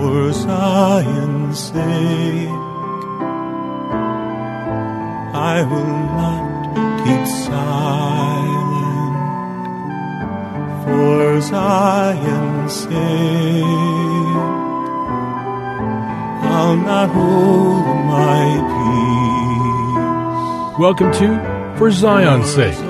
For Zion's sake, I will not keep silent. For Zion's sake, I'll not hold my peace. Welcome to For Zion's Sake.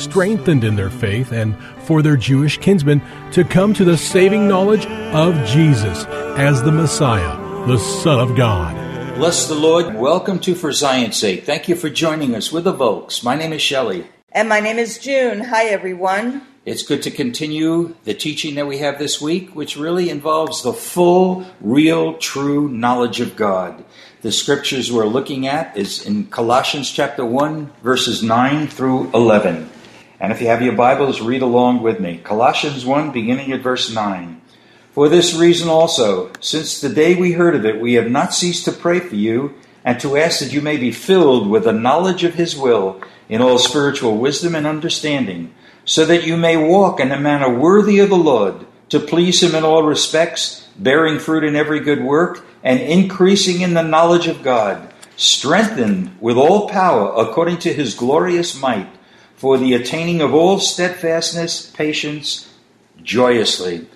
strengthened in their faith and for their Jewish kinsmen to come to the saving knowledge of Jesus as the Messiah, the Son of God. Bless the Lord. Welcome to For Zion's Sake. Thank you for joining us with the Volks. My name is Shelley. And my name is June. Hi, everyone. It's good to continue the teaching that we have this week, which really involves the full, real, true knowledge of God. The scriptures we're looking at is in Colossians chapter 1, verses 9 through 11. And if you have your Bibles, read along with me. Colossians 1, beginning at verse 9. For this reason also, since the day we heard of it, we have not ceased to pray for you and to ask that you may be filled with the knowledge of His will in all spiritual wisdom and understanding, so that you may walk in a manner worthy of the Lord, to please Him in all respects, bearing fruit in every good work, and increasing in the knowledge of God, strengthened with all power according to His glorious might, for the attaining of all steadfastness, patience, joyously.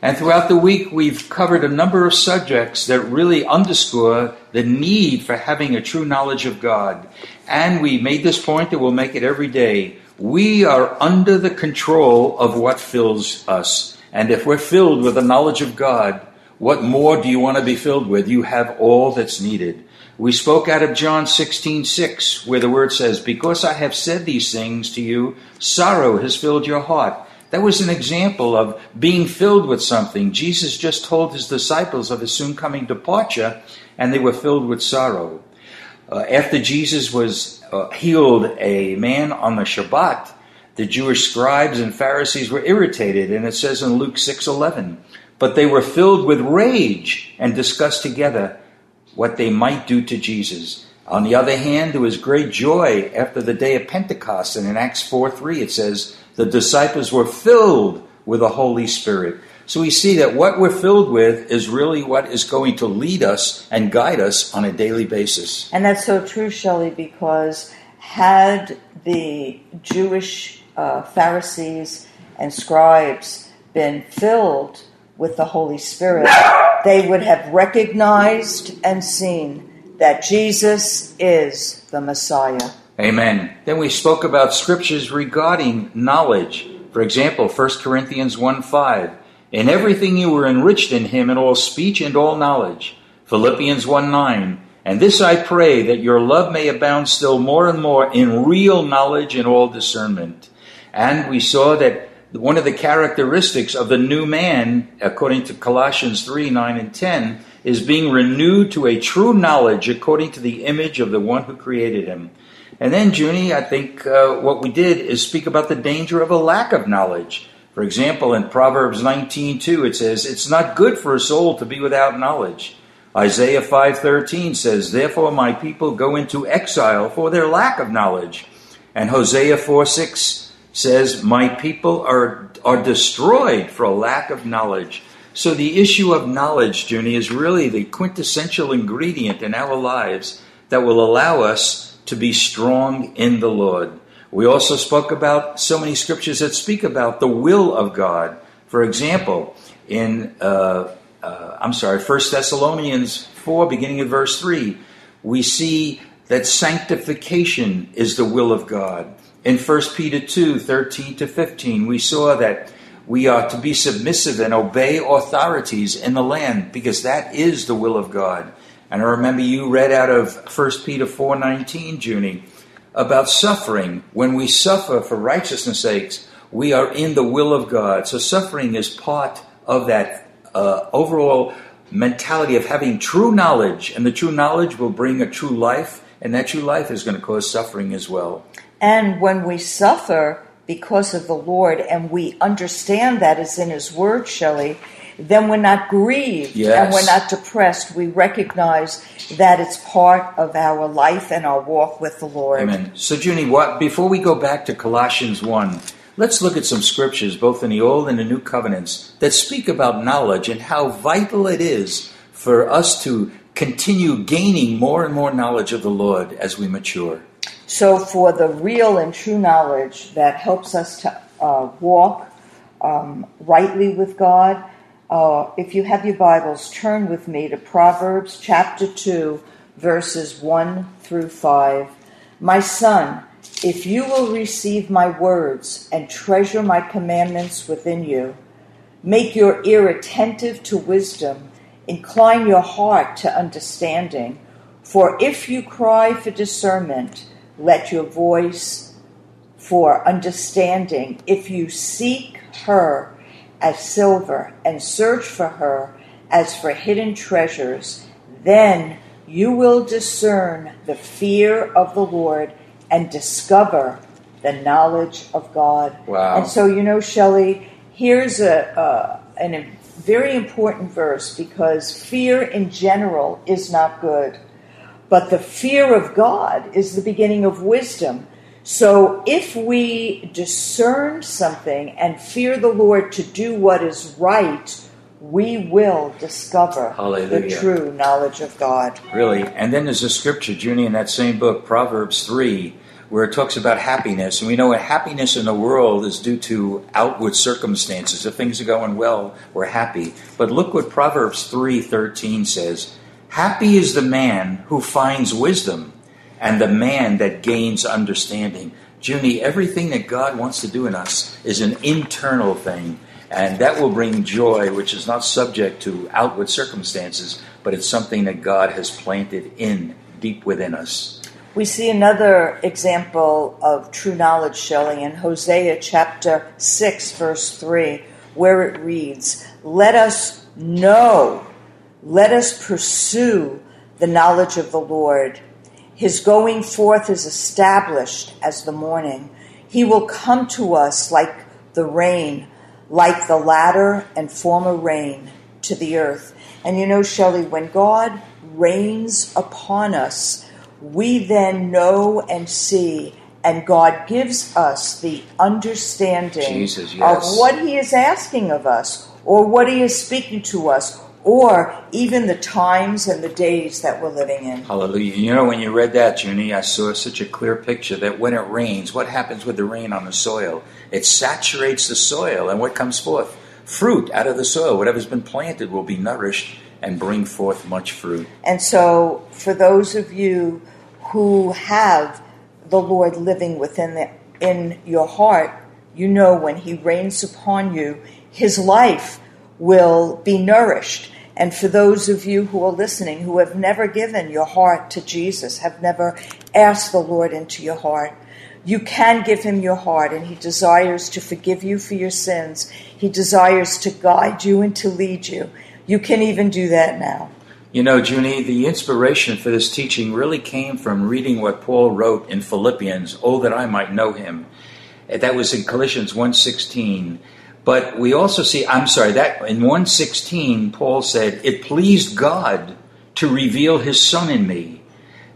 And throughout the week, we've covered a number of subjects that really underscore the need for having a true knowledge of God. And we made this point that we'll make it every day. We are under the control of what fills us. And if we're filled with the knowledge of God, what more do you want to be filled with? You have all that's needed. We spoke out of John 16, 6, where the word says, Because I have said these things to you, sorrow has filled your heart. That was an example of being filled with something. Jesus just told his disciples of his soon coming departure, and they were filled with sorrow. Uh, after Jesus was uh, healed a man on the Shabbat, the Jewish scribes and Pharisees were irritated, and it says in Luke 6:11, but they were filled with rage and discussed together what they might do to Jesus. On the other hand, there was great joy after the day of Pentecost, and in Acts 4 3 it says, the disciples were filled with the Holy Spirit. So we see that what we're filled with is really what is going to lead us and guide us on a daily basis. And that's so true, Shelley, because had the Jewish uh, Pharisees and scribes been filled with the Holy Spirit, they would have recognized and seen that Jesus is the Messiah. Amen. Then we spoke about scriptures regarding knowledge. For example, 1 Corinthians 1 5. In everything you were enriched in him in all speech and all knowledge. Philippians 1 9. And this I pray that your love may abound still more and more in real knowledge and all discernment. And we saw that one of the characteristics of the new man, according to Colossians 3 9 and 10, is being renewed to a true knowledge according to the image of the one who created him. And then, Junie, I think uh, what we did is speak about the danger of a lack of knowledge. For example, in Proverbs 19:2 it says, "It's not good for a soul to be without knowledge." Isaiah 5:13 says, "Therefore my people go into exile for their lack of knowledge." And Hosea 4:6 says, "My people are are destroyed for a lack of knowledge." So the issue of knowledge, Junie, is really the quintessential ingredient in our lives that will allow us to be strong in the Lord. We also spoke about so many scriptures that speak about the will of God. For example, in uh, uh, I'm sorry, 1 Thessalonians 4, beginning of verse 3, we see that sanctification is the will of God. In 1 Peter 2, 13 to 15, we saw that we are to be submissive and obey authorities in the land because that is the will of God. And I remember you read out of 1 Peter 4:19, Junie, about suffering. When we suffer for righteousness' sakes, we are in the will of God. So suffering is part of that uh, overall mentality of having true knowledge, and the true knowledge will bring a true life, and that true life is going to cause suffering as well. And when we suffer because of the Lord and we understand that is in His Word, Shelley, then we're not grieved Yes. and we're not depressed. We recognize that it's part of our life and our walk with the Lord. Amen. So, Junie, what, before we go back to Colossians 1, let's look at some scriptures, both in the Old and the New Covenants, that speak about knowledge and how vital it is for us to continue gaining more and more knowledge of the Lord as we mature. So, for the real and true knowledge that helps us to uh, walk um, rightly with God, uh, if you have your Bibles, turn with me to Proverbs chapter 2, verses 1 through 5. My son, if you will receive my words and treasure my commandments within you, make your ear attentive to wisdom, incline your heart to understanding. For if you cry for discernment, let your voice for understanding. If you seek her as silver and search for her as for hidden treasures, then you will discern the fear of the Lord and discover the knowledge of God. Wow. And so, you know, Shelley, here's a, uh, an, a very important verse because fear in general is not good. But the fear of God is the beginning of wisdom. So if we discern something and fear the Lord to do what is right, we will discover the true knowledge of God. Really. And then there's a scripture, Junie, in that same book, Proverbs 3, where it talks about happiness. And we know that happiness in the world is due to outward circumstances. If things are going well, we're happy. But look what Proverbs 3:13 says. Happy is the man who finds wisdom and the man that gains understanding. Junie, everything that God wants to do in us is an internal thing. And that will bring joy, which is not subject to outward circumstances, but it's something that God has planted in deep within us. We see another example of true knowledge, Shelley, in Hosea chapter 6, verse 3, where it reads, Let us know, let us pursue the knowledge of the Lord. His going forth is established as the morning. He will come to us like the rain, like the latter and former rain to the earth. And you know, Shelley, when God rains upon us, we then know and see, and God gives us the understanding Jesus, yes. of what He is asking of us, or what He is speaking to us, or even the times and the days that we're living in. Hallelujah. You know, when you read that, Junie, I saw such a clear picture that when it rains, what happens with the rain on the soil? It saturates the soil, and what comes forth? Fruit out of the soil. Whatever's been planted will be nourished and bring forth much fruit. And so, for those of you who have the Lord living within the, in your heart, you know when He rains upon you, His life will be nourished. And for those of you who are listening who have never given your heart to Jesus, have never asked the Lord into your heart, you can give him your heart, and he desires to forgive you for your sins. He desires to guide you and to lead you. You can even do that now. You know, Junie, the inspiration for this teaching really came from reading what Paul wrote in Philippians, "Oh that I might know him." That was in Colossians 1:16. But we also see, I'm sorry, that in 116, Paul said, "It pleased God to reveal his son in me."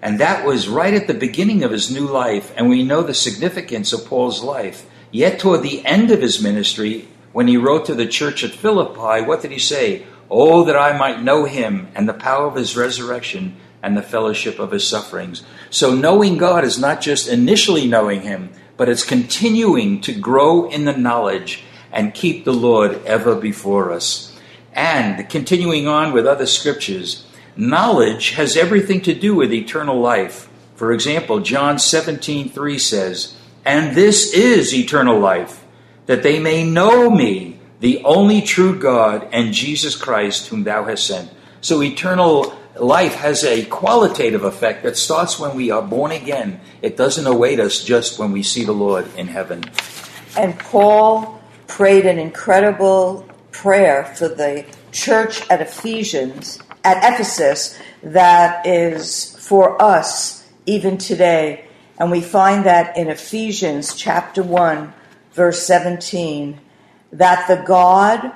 And that was right at the beginning of his new life, and we know the significance of Paul's life. Yet toward the end of his ministry, when he wrote to the church at Philippi, what did he say? Oh, that I might know him and the power of his resurrection and the fellowship of his sufferings. So knowing God is not just initially knowing him, but it's continuing to grow in the knowledge and keep the Lord ever before us. And continuing on with other scriptures, knowledge has everything to do with eternal life. For example, John 17:3 says, "And this is eternal life, that they may know me, the only true God, and Jesus Christ whom thou hast sent." So eternal life has a qualitative effect that starts when we are born again. It doesn't await us just when we see the Lord in heaven. And Paul prayed an incredible prayer for the church at Ephesians, at Ephesus, that is for us even today. And we find that in Ephesians chapter 1, verse 17, that the God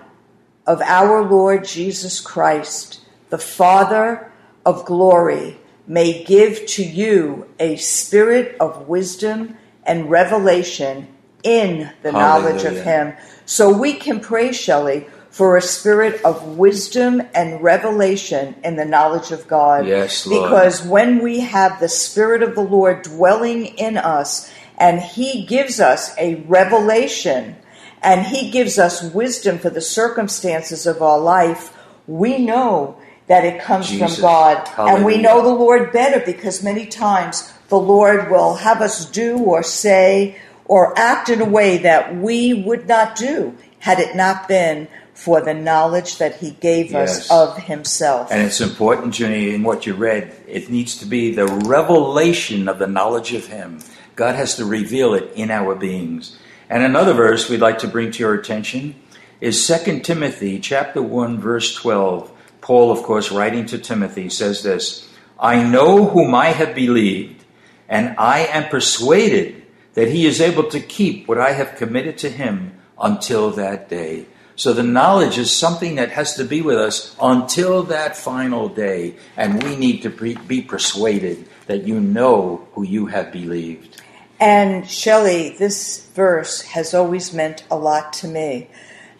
of our Lord Jesus Christ, the Father of glory, may give to you a spirit of wisdom and revelation in the knowledge of Him. So we can pray, Shelley, for a spirit of wisdom and revelation in the knowledge of God. Yes, Lord. Because when we have the Spirit of the Lord dwelling in us, and He gives us a revelation, and He gives us wisdom for the circumstances of our life, we know that it comes Jesus. from God. And we know the Lord better because many times the Lord will have us do or say or act in a way that we would not do had it not been for the knowledge that He gave us of Himself. And it's important, Jenny, in what you read, it needs to be the revelation of the knowledge of Him. God has to reveal it in our beings. And another verse we'd like to bring to your attention is 2 Timothy chapter 1 verse 12. Paul, of course, writing to Timothy, says this, I know whom I have believed, and I am persuaded that he is able to keep what I have committed to him until that day. So the knowledge is something that has to be with us until that final day, and we need to be persuaded that you know who you have believed. And Shelley, this verse has always meant a lot to me.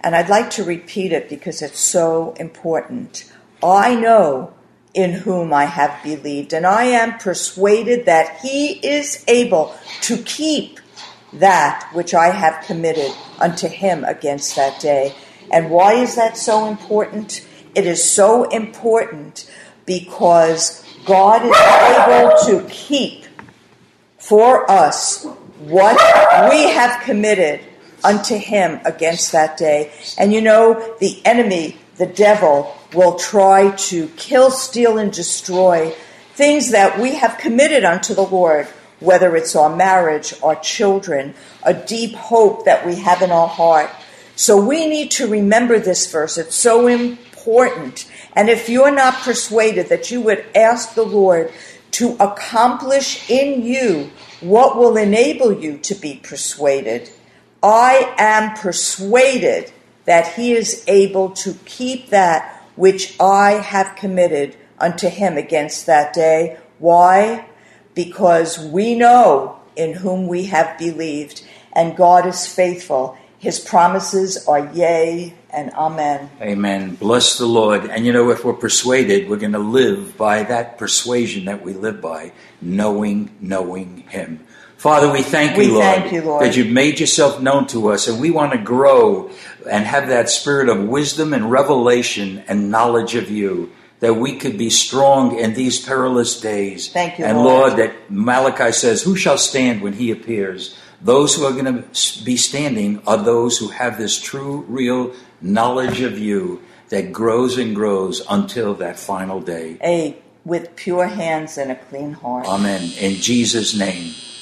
And I'd like to repeat it because it's so important. I know in whom I have believed, and I am persuaded that he is able to keep that which I have committed unto him against that day. And why is that so important? It is so important because God is able to keep for us what we have committed unto him against that day. And you know, the enemy, the devil, will try to kill, steal, and destroy things that we have committed unto the Lord, whether it's our marriage, our children, a deep hope that we have in our heart. So we need to remember this verse. It's so important. And if you're not persuaded that you would ask the Lord to accomplish in you what will enable you to be persuaded, I am persuaded that he is able to keep that which I have committed unto him against that day. Why? Because we know in whom we have believed, and God is faithful. His promises are yea and amen. Amen. Bless the Lord. And you know, if we're persuaded, we're going to live by that persuasion that we live by, knowing, knowing Him. Father, we thank We you, Lord, thank you, Lord. that you've made yourself known to us, and we want to grow and have that spirit of wisdom and revelation and knowledge of you, that we could be strong in these perilous days. Thank you, And Lord. Lord, that Malachi says, Who shall stand when he appears? Those who are going to be standing are those who have this true, real knowledge of you that grows and grows until that final day. A with pure hands and a clean heart. Amen. In Jesus' name,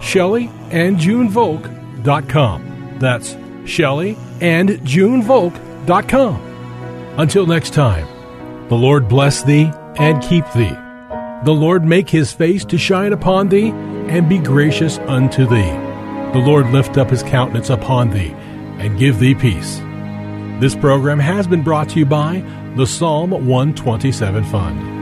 shelleyandjunevolk.com. That's shelleyandjunevolk.com. Until next time, the Lord bless thee and keep thee. The Lord make his face to shine upon thee and be gracious unto thee. The Lord lift up his countenance upon thee and give thee peace. This program has been brought to you by the Psalm 127 Fund.